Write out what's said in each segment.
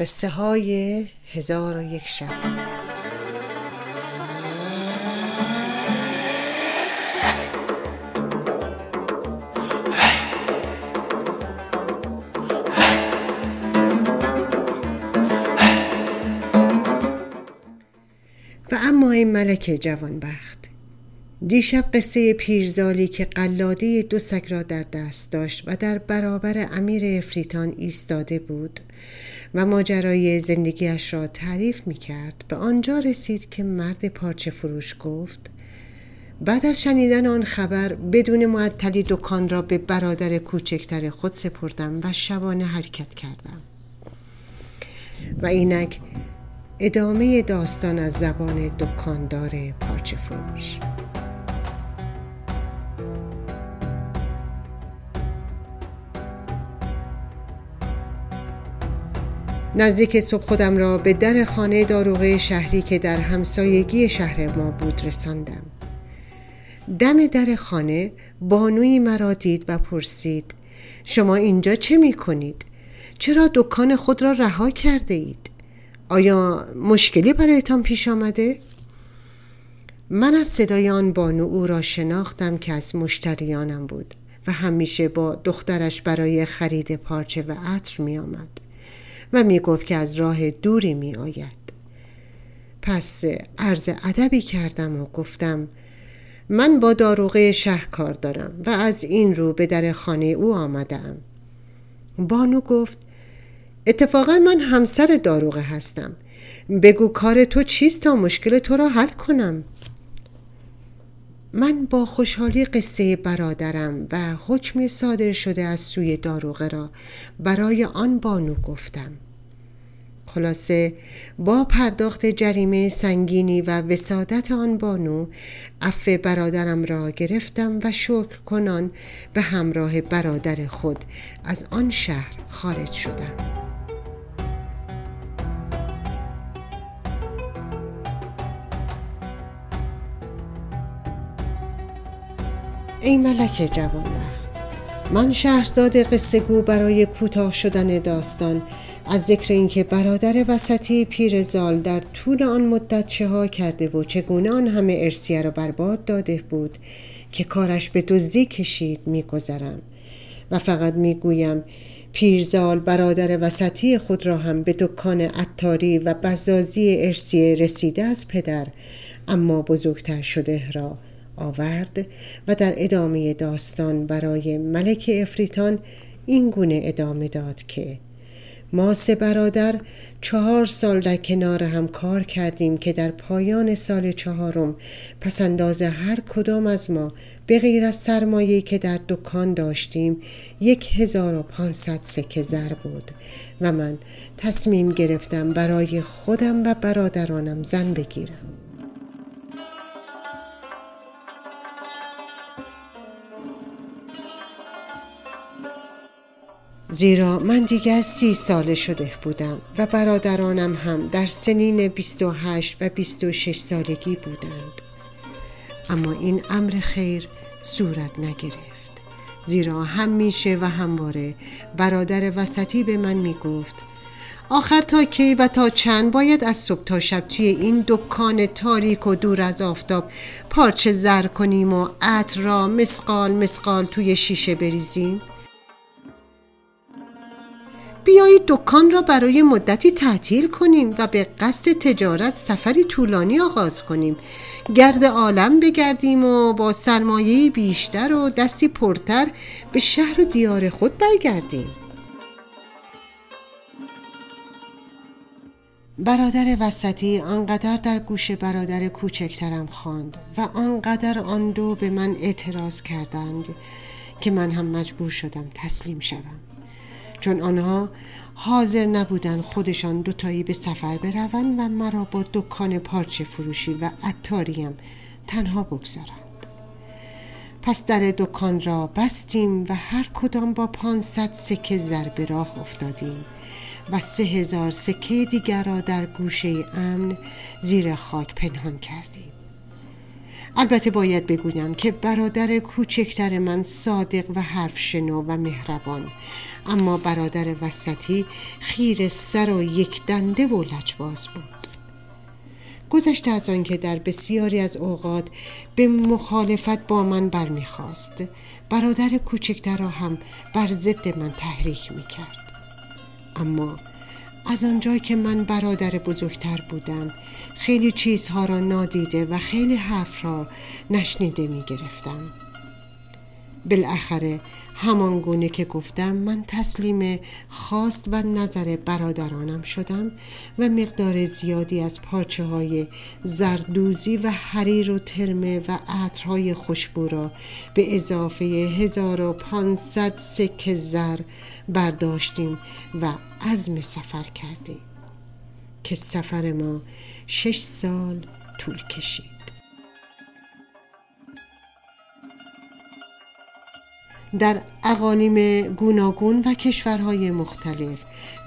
قصه های هزار و یک شب. و اما این ملک جوانبخت دیشب قصه پیرزالی که قلاده دو سگ را در دست داشت و در برابر امیر افریتان ایستاده بود و ماجرای زندگیش را تعریف می کرد به آنجا رسید که مرد پارچه فروش گفت بعد از شنیدن آن خبر بدون معطلی دکان را به برادر کوچکتر خود سپردم و شبانه حرکت کردم. و اینک ادامه داستان از زبان دکاندار پارچه فروش. نزدیک صبح خودم را به در خانه داروغه شهری که در همسایگی شهر ما بود رساندم دم در خانه بانوی مرا دید و پرسید شما اینجا چه می کنید؟ چرا دکان خود را رها کرده اید؟ آیا مشکلی برایتان پیش آمده؟ من از صدای آن بانو او را شناختم که از مشتریانم بود و همیشه با دخترش برای خرید پارچه و عطر می آمد. و می گفت که از راه دوری می آید. پس عرض ادبی کردم و گفتم من با داروغه شهر کار دارم و از این رو به در خانه او آمدم. بانو گفت اتفاقا من همسر داروغه هستم. بگو کار تو چیست تا مشکل تو را حل کنم. من با خوشحالی قصه برادرم و حکم صادر شده از سوی داروغه را برای آن بانو گفتم. خلاصه با پرداخت جریمه سنگینی و وسادت آن بانو عفو برادرم را گرفتم و شکر کنان به همراه برادر خود از آن شهر خارج شدم. ای ملک جوانبخت من شهرزاد قصه گو برای کوتاه شدن داستان از ذکر اینکه برادر وسطی پیرزال در طول آن مدت چه ها کرده و چگونه آن همه ارسیه را برباد داده بود که کارش به دزدی کشید میگذرم. و فقط می‌گویم پیرزال برادر وسطی خود را هم به دکان عطاری و بزازی ارسیه رسیده از پدر اما بزرگتر شده را. آورد و در ادامه داستان برای ملک افریتان این گونه ادامه داد که ما سه برادر چهار سال در کنار هم کار کردیم که در پایان سال چهارم پس انداز هر کدام از ما به غیر از سرمایه که در دکان داشتیم یک هزار و پانصد سکه زر بود و من تصمیم گرفتم برای خودم و برادرانم زن بگیرم. زیرا من دیگر سی ساله شده بودم و برادرانم هم در سنین 28 و 26 سالگی بودند. اما این امر خیر صورت نگرفت. زیرا همیشه و همواره برادر وسطی به من می گفت آخر تا کی و تا چند باید از صبح تا شب توی این دکان تاریک و دور از آفتاب پارچه زر کنیم و عطر را مسقال مسقال توی شیشه بریزیم؟ بیایید دکان را برای مدتی تعطیل کنیم و به قصد تجارت سفری طولانی آغاز کنیم. گرد عالم بگردیم و با سرمایه بیشتر و دستی پرتر به شهر و دیار خود برگردیم. برادر وسطی آنقدر در گوش برادر کوچکترم خواند و آنقدر آن دو به من اعتراض کردند که من هم مجبور شدم تسلیم شوم. چون آنها حاضر نبودند خودشان دوتایی به سفر بروند و مرا با دکان پارچه فروشی و عطاریم تنها بگذارند. پس در دکان را بستیم و هر کدام با پانصد سکه زر به راه افتادیم و سه هزار سکه دیگر را در گوشه امن زیر خاک پنهان کردیم. البته باید بگویم که برادر کوچکتر من صادق و حرف شنو و مهربان اما برادر وسطی خیر سر و یک دنده و لجباز بود. گذشته از آنکه در بسیاری از اوقات به مخالفت با من برمیخواست. برادر کوچکتر را هم بر ضد من تحریک می‌کرد. اما از آنجایی که من برادر بزرگتر بودم خیلی چیزها را نادیده و خیلی حرف را نشنیده می گرفتم بالاخره همان گونه که گفتم من تسلیم خواست و نظر برادرانم شدم و مقدار زیادی از پارچه های زردوزی و حریر و ترمه و عطرهای خوشبو را به اضافه 1500 سکه زر برداشتیم و عزم سفر کردیم که سفر ما شش سال طول کشید. در اقانیم گوناگون و کشورهای مختلف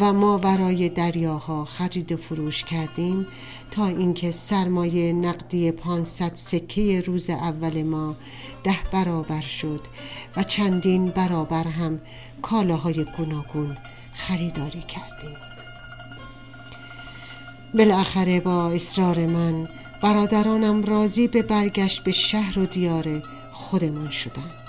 و ما برای دریاها خرید و فروش کردیم تا اینکه سرمایه نقدی 500 سکه روز اول ما ده برابر شد و چندین برابر هم کالاهای گوناگون خریداری کردیم. بالاخره با اصرار من برادرانم راضی به برگشت به شهر و دیار خودمان شدند.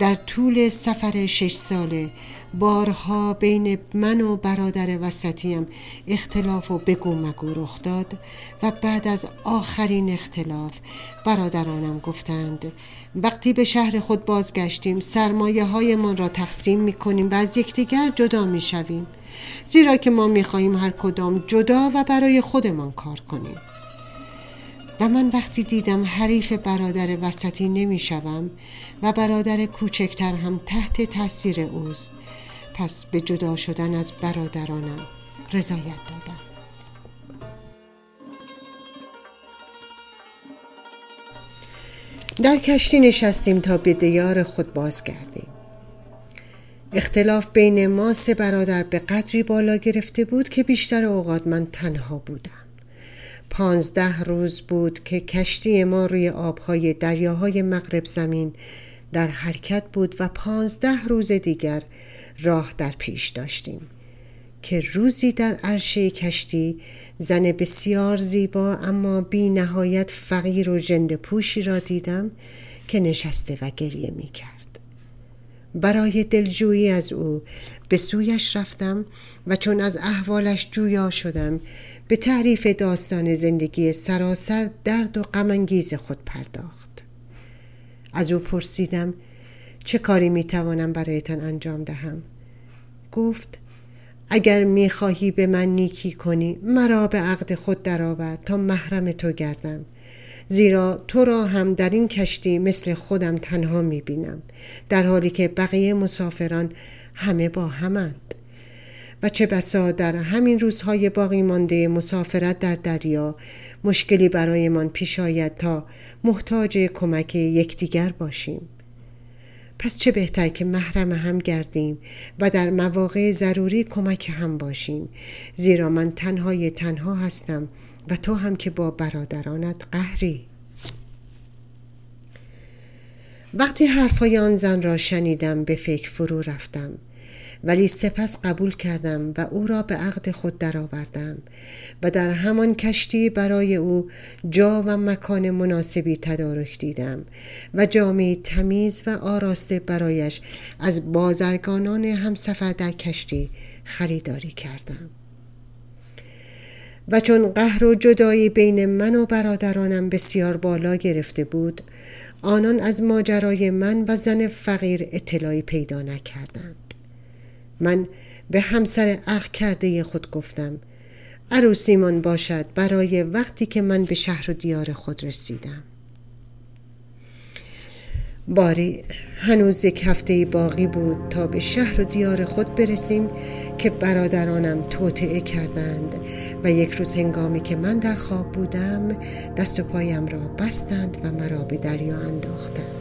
در طول سفر شش ساله بارها بین من و برادر وسطیم اختلاف و بگو مگو رخ داد و بعد از آخرین اختلاف برادرانم گفتند وقتی به شهر خود بازگشتیم سرمایه هایمان را تقسیم می کنیم و از یکدیگر جدا می شویم زیرا که ما می خواهیم هر کدام جدا و برای خودمان کار کنیم. و من وقتی دیدم حریف برادر وسطی نمی شوم و برادر کوچکتر هم تحت تاثیر اوست پس به جدا شدن از برادرانم رضایت دادم. در کشتی نشستیم تا به دیار خود بازگردیم. اختلاف بین ما سه برادر به قدری بالا گرفته بود که بیشتر اوقات من تنها بودم. پانزده روز بود که کشتی ما روی آبهای دریاهای مغرب زمین در حرکت بود و پانزده روز دیگر راه در پیش داشتیم که روزی در عرشه کشتی زن بسیار زیبا اما بی نهایت فقیر و جند پوشی را دیدم که نشسته و گریه می کرد. برای دلجویی از او. به سویش رفتم و چون از احوالش جویا شدم به تعریف داستان زندگی سراسر درد و غمانگیز خود پرداخت. از او پرسیدم چه کاری می توانم برایتان انجام دهم؟ گفت اگر می خواهی به من نیکی کنی مرا به عقد خود درآور تا محرم تو گردم. زیرا تو را هم در این کشتی مثل خودم تنها می بینم در حالی که بقیه مسافران همه با همند. و چه بسا در همین روزهای باقی مانده مسافرت در دریا مشکلی برایمان پیش آید تا محتاج کمک یکدیگر باشیم. پس چه بهتر که محرم هم گردیم و در مواقع ضروری کمک هم باشیم زیرا من تنهای تنها هستم و تو هم که با برادرانت قهری. وقتی حرفای آن زن را شنیدم به فکر فرو رفتم. ولی سپس قبول کردم و او را به عقد خود درآوردم و در همان کشتی برای او جا و مکان مناسبی تدارک دیدم و جامعه تمیز و آراسته برایش از بازرگانان همسفر در کشتی خریداری کردم. و چون قهر و جدایی بین من و برادرانم بسیار بالا گرفته بود آنان از ماجرای من و زن فقیر اطلاعی پیدا نکردند. من به همسر اخ کرده خود گفتم عروسیمان باشد برای وقتی که من به شهر و دیار خود رسیدم. باری هنوز یک هفته باقی بود تا به شهر و دیار خود برسیم که برادرانم توطعه کردند و یک روز هنگامی که من در خواب بودم دست و پایم را بستند و مرا به دریا انداختند.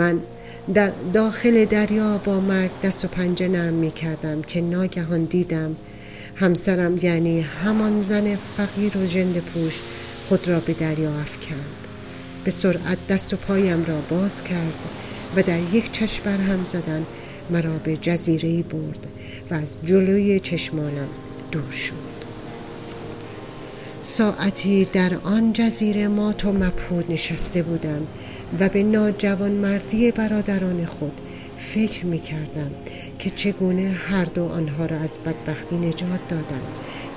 من در داخل دریا با مرگ دست و پنجه نرم می کردم که ناگهان دیدم همسرم یعنی همان زن فقیر و جند پوش خود را به دریا افکند. به سرعت دست و پایم را باز کرد و در یک چشم هم زدن مرا به جزیره برد و از جلوی چشمانم دور شد. ساعتی در آن جزیره ما و مبهود نشسته بودم. و به ناجوان مردی برادران خود فکر می کردم که چگونه هر دو آنها را از بدبختی نجات دادم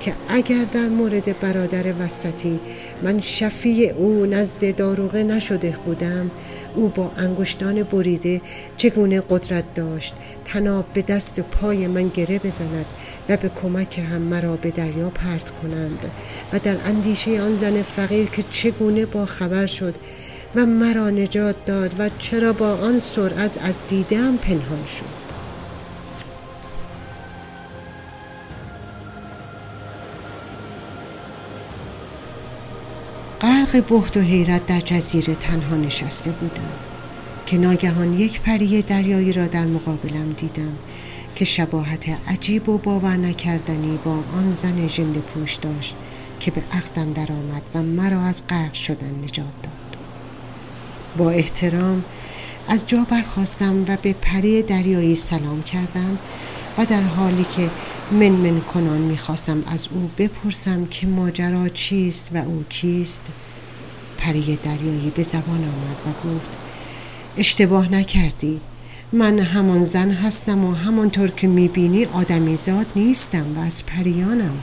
که اگر در مورد برادر وسطی من شفیع او نزد داروغه نشده بودم او با انگشتان بریده چگونه قدرت داشت تناب به دست پای من گره بزند و به کمک هم مرا به دریا پرت کنند و در اندیشه آن زن فقیر که چگونه با خبر شد و مرا نجات داد و چرا با آن سرعت از دیدم پنهان شد. غرق بهت و حیرت در جزیره تنها نشسته بودم که ناگهان یک پری دریایی را در مقابلم دیدم که شباهت عجیب و باور نکردنی با آن زن ژنده پوش داشت که به عقدم درآمد و مرا از غرق شدن نجات داد. با احترام از جا برخواستم و به پری دریایی سلام کردم و در حالی که من من کنان می‌خواستم از او بپرسم که ماجرا چیست و او کیست پری دریایی به زبان آمد و گفت اشتباه نکردی. من همان زن هستم و همانطور که می‌بینی آدمی زاد نیستم و از پریانم.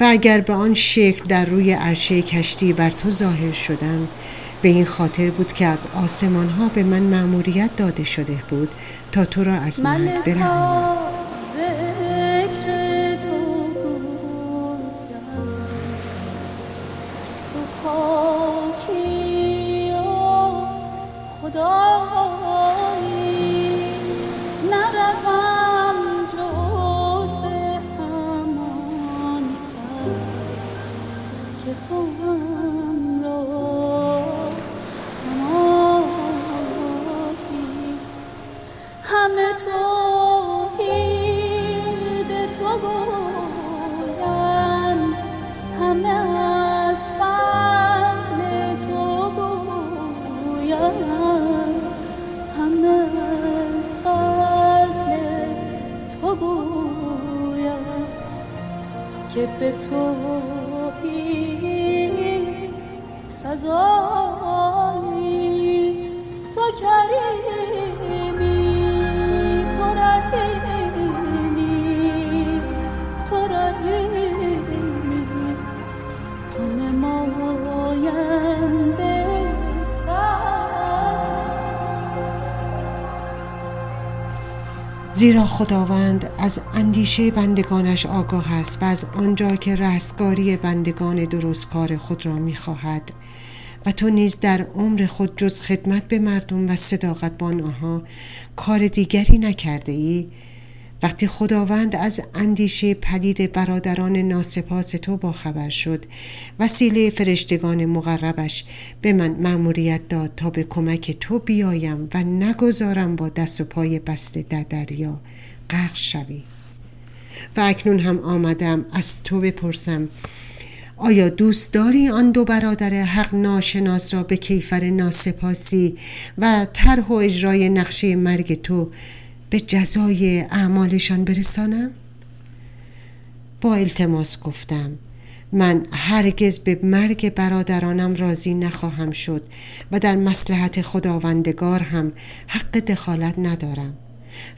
و اگر به آن شکل در روی عرشه کشتی بر تو ظاهر شدم به این خاطر بود که از آسمان ها به من مأموریت داده شده بود تا تو را از مرگ برهانم. زیرا خداوند از اندیشه بندگانش آگاه است و از آنجا که رستگاری بندگان درستکار خود را می‌خواهد. و تو نیز در عمر خود جز خدمت به مردم و صداقت با آنها کار دیگری نکرده ای وقتی خداوند از اندیشه پلید برادران ناسپاس تو با خبر شد وسیله فرشتگان مقربش به من مأموریت داد تا به کمک تو بیایم و نگذارم با دست و پای بسته در دریا غرق شوی. و اکنون هم آمدم از تو بپرسم آیا دوست داری آن دو برادر حق ناشناس را به کیفر ناسپاسی و طرح و اجرای نقشه مرگ تو به جزای اعمالشان برسانم؟ با التماس گفتم من هرگز به مرگ برادرانم راضی نخواهم شد و در مسلحت خداوندگار هم حق دخالت ندارم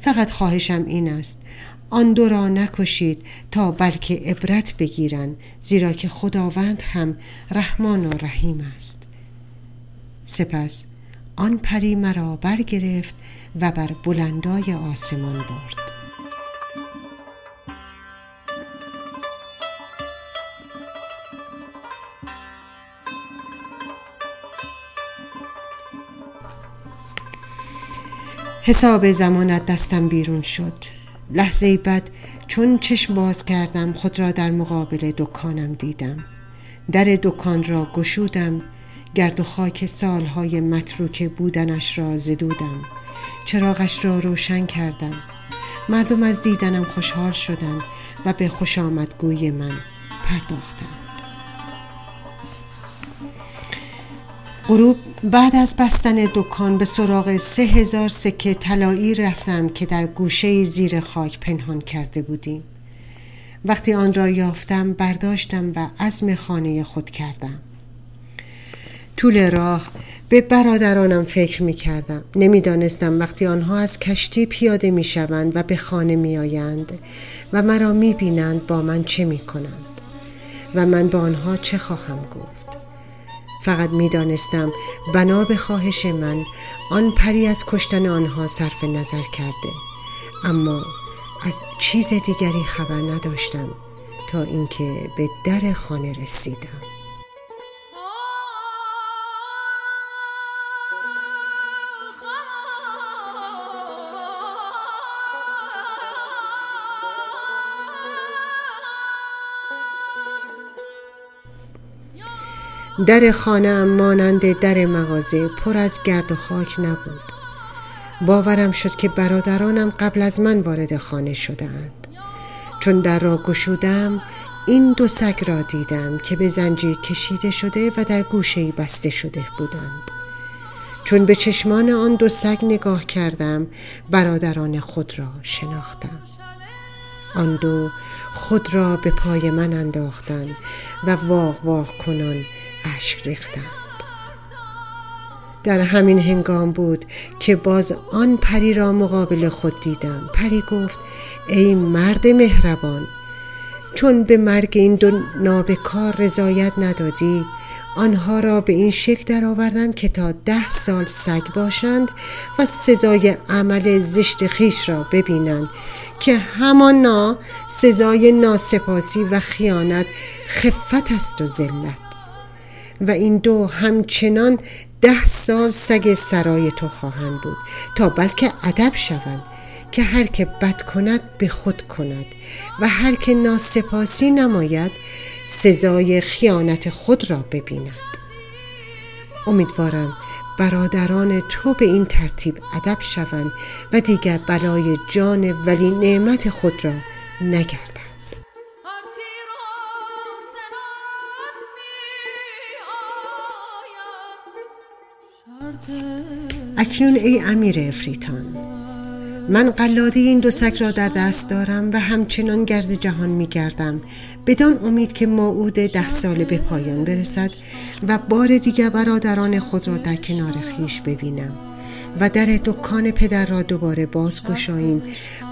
فقط خواهشم این است آن دو را نکشید تا بلکه عبرت بگیرند زیرا که خداوند هم رحمان و رحیم است سپس آن پری مرا برگرفت و بر بلندای آسمان برد. حساب زمانت دستم بیرون شد. لحظه بعد چون چشم باز کردم خود را در مقابل دکانم دیدم. در دکان را گشودم گرد و خاک سالهای متروک بودنش را زدودم. چراغش را روشن کردم. مردم از دیدنم خوشحال شدند و به خوش آمدگوی من پرداختند. غروب بعد از بستن دکان به سراغ سه هزار سکه طلایی رفتم که در گوشه زیر خاک پنهان کرده بودیم. وقتی آن را یافتم برداشتم و عزم خانه خود کردم. طول راه به برادرانم فکر می کردم نمی دانستم وقتی آنها از کشتی پیاده می شوند و به خانه می آیند و مرا می بینند با من چه می کنند و من با آنها چه خواهم گفت. فقط می دانستم بنا به خواهش من آن پری از کشتن آنها صرف نظر کرده. اما از چیز دیگری خبر نداشتم تا اینکه به در خانه رسیدم. در خانه مانند در مغازه پر از گرد و خاک نبود. باورم شد که برادرانم قبل از من وارد خانه شدهاند. چون در را گشودم این دو سگ را دیدم که به زنجیر کشیده شده و در گوشه بسته شده بودند. چون به چشمان آن دو سگ نگاه کردم برادران خود را شناختم. آن دو خود را به پای من انداختند و واق واق کنان اشک ریختند. در همین هنگام بود که باز آن پری را مقابل خود دیدم. پری گفت ای مرد مهربان چون به مرگ این دو نابکار رضایت ندادی آنها را به این شکل درآوردم که تا ده سال سگ باشند و سزای عمل زشت خیش را ببینند که همانا سزای ناسپاسی و خیانت خفت است و ذلت. و این دو همچنان ده سال سگ سرای تو خواهند بود تا بلکه ادب شوند که هر که بد کند به خود کند و هر که ناسپاسی نماید سزای خیانت خود را ببیند. امیدوارم برادران تو به این ترتیب ادب شوند و دیگر بلای جان ولی نعمت خود را نگردند. اکنون ای امیر افریتان. من قلاده این دو سگ را در دست دارم و همچنان گرد جهان می گردم. بدان امید که موعود ده ساله به پایان برسد و بار دیگر برادران خود را در کنار خیش ببینم و در دکان پدر را دوباره باز گشاییم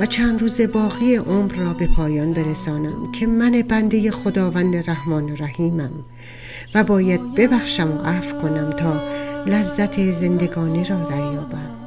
و چند روز باقی عمر را به پایان برسانم که من بنده خداوند رحمان و رحیمم و باید ببخشم و عفو کنم تا لذت زندگانی را دریابم.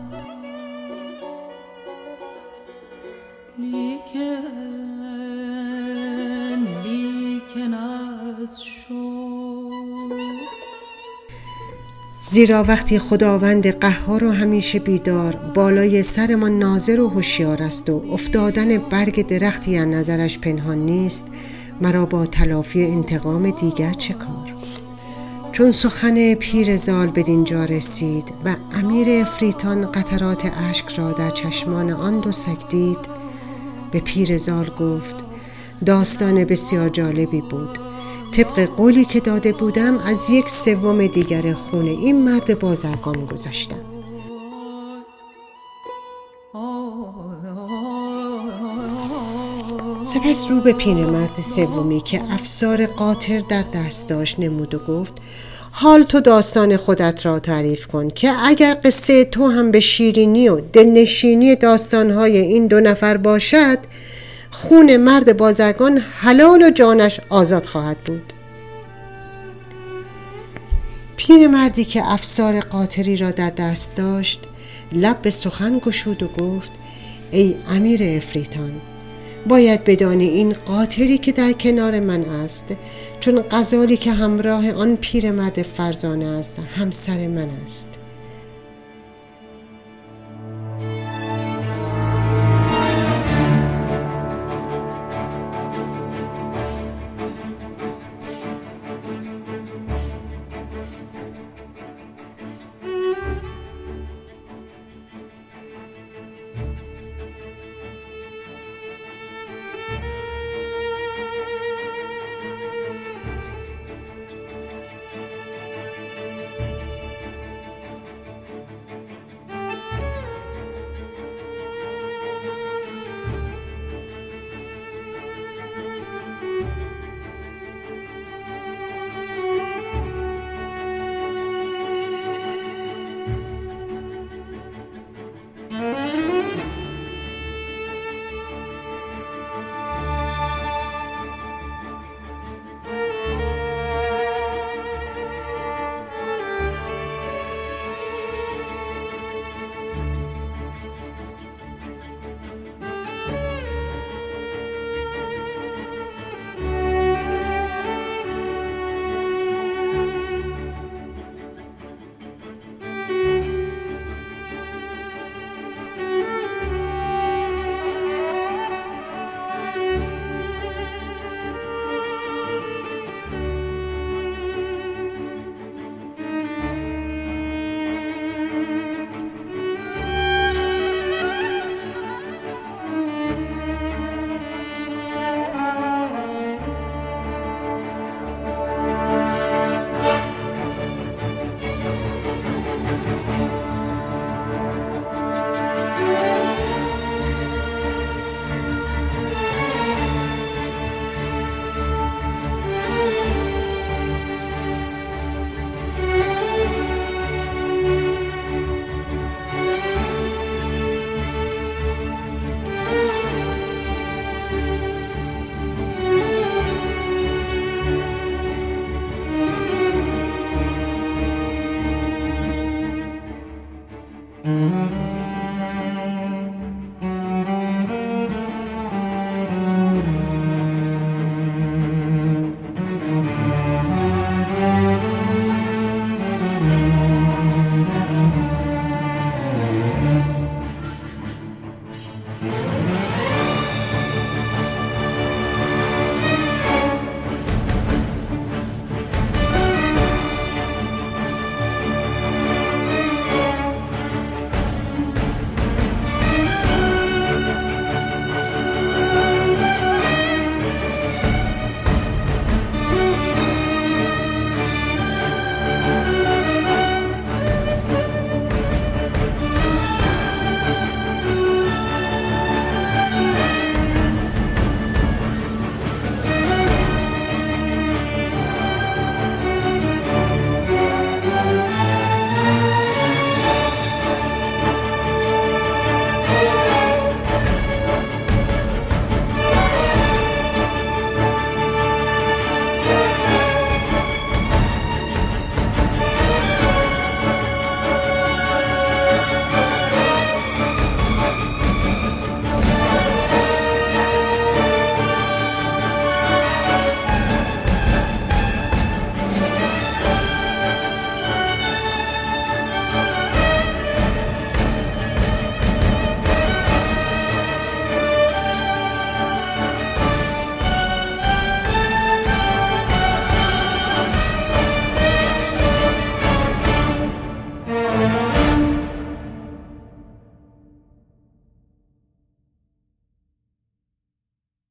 زیرا وقتی خداوند قهار و همیشه بیدار بالای سرمان ناظر و هوشیار است و افتادن برگ درختی از نظرش پنهان نیست مرا با تلافی انتقام دیگر چه کار؟ چون سخن پیر زال به دینجا رسید و امیر افریتان قطرات اشک را در چشمان آن دو سگ دید به پیر زال گفت داستان بسیار جالبی بود. طبق قولی که داده بودم از یک سوم دیگر خونه این مرد بازرگان گذاشتم سپس رو به مرد سومی که افسار قاطر در دست داشت نمود و گفت حال تو داستان خودت را تعریف کن که اگر قصه تو هم به شیرینی و دلنشینی داستانهای این دو نفر باشد خون مرد بازرگان حلال و جانش آزاد خواهد بود. پیر مردی که افسار قاطری را در دست داشت لب به سخن گشود و گفت ای امیر افریتان باید بدانی این قاطری که در کنار من است. چون غزالی که همراه آن پیرمرد فرزانه است همسر من است.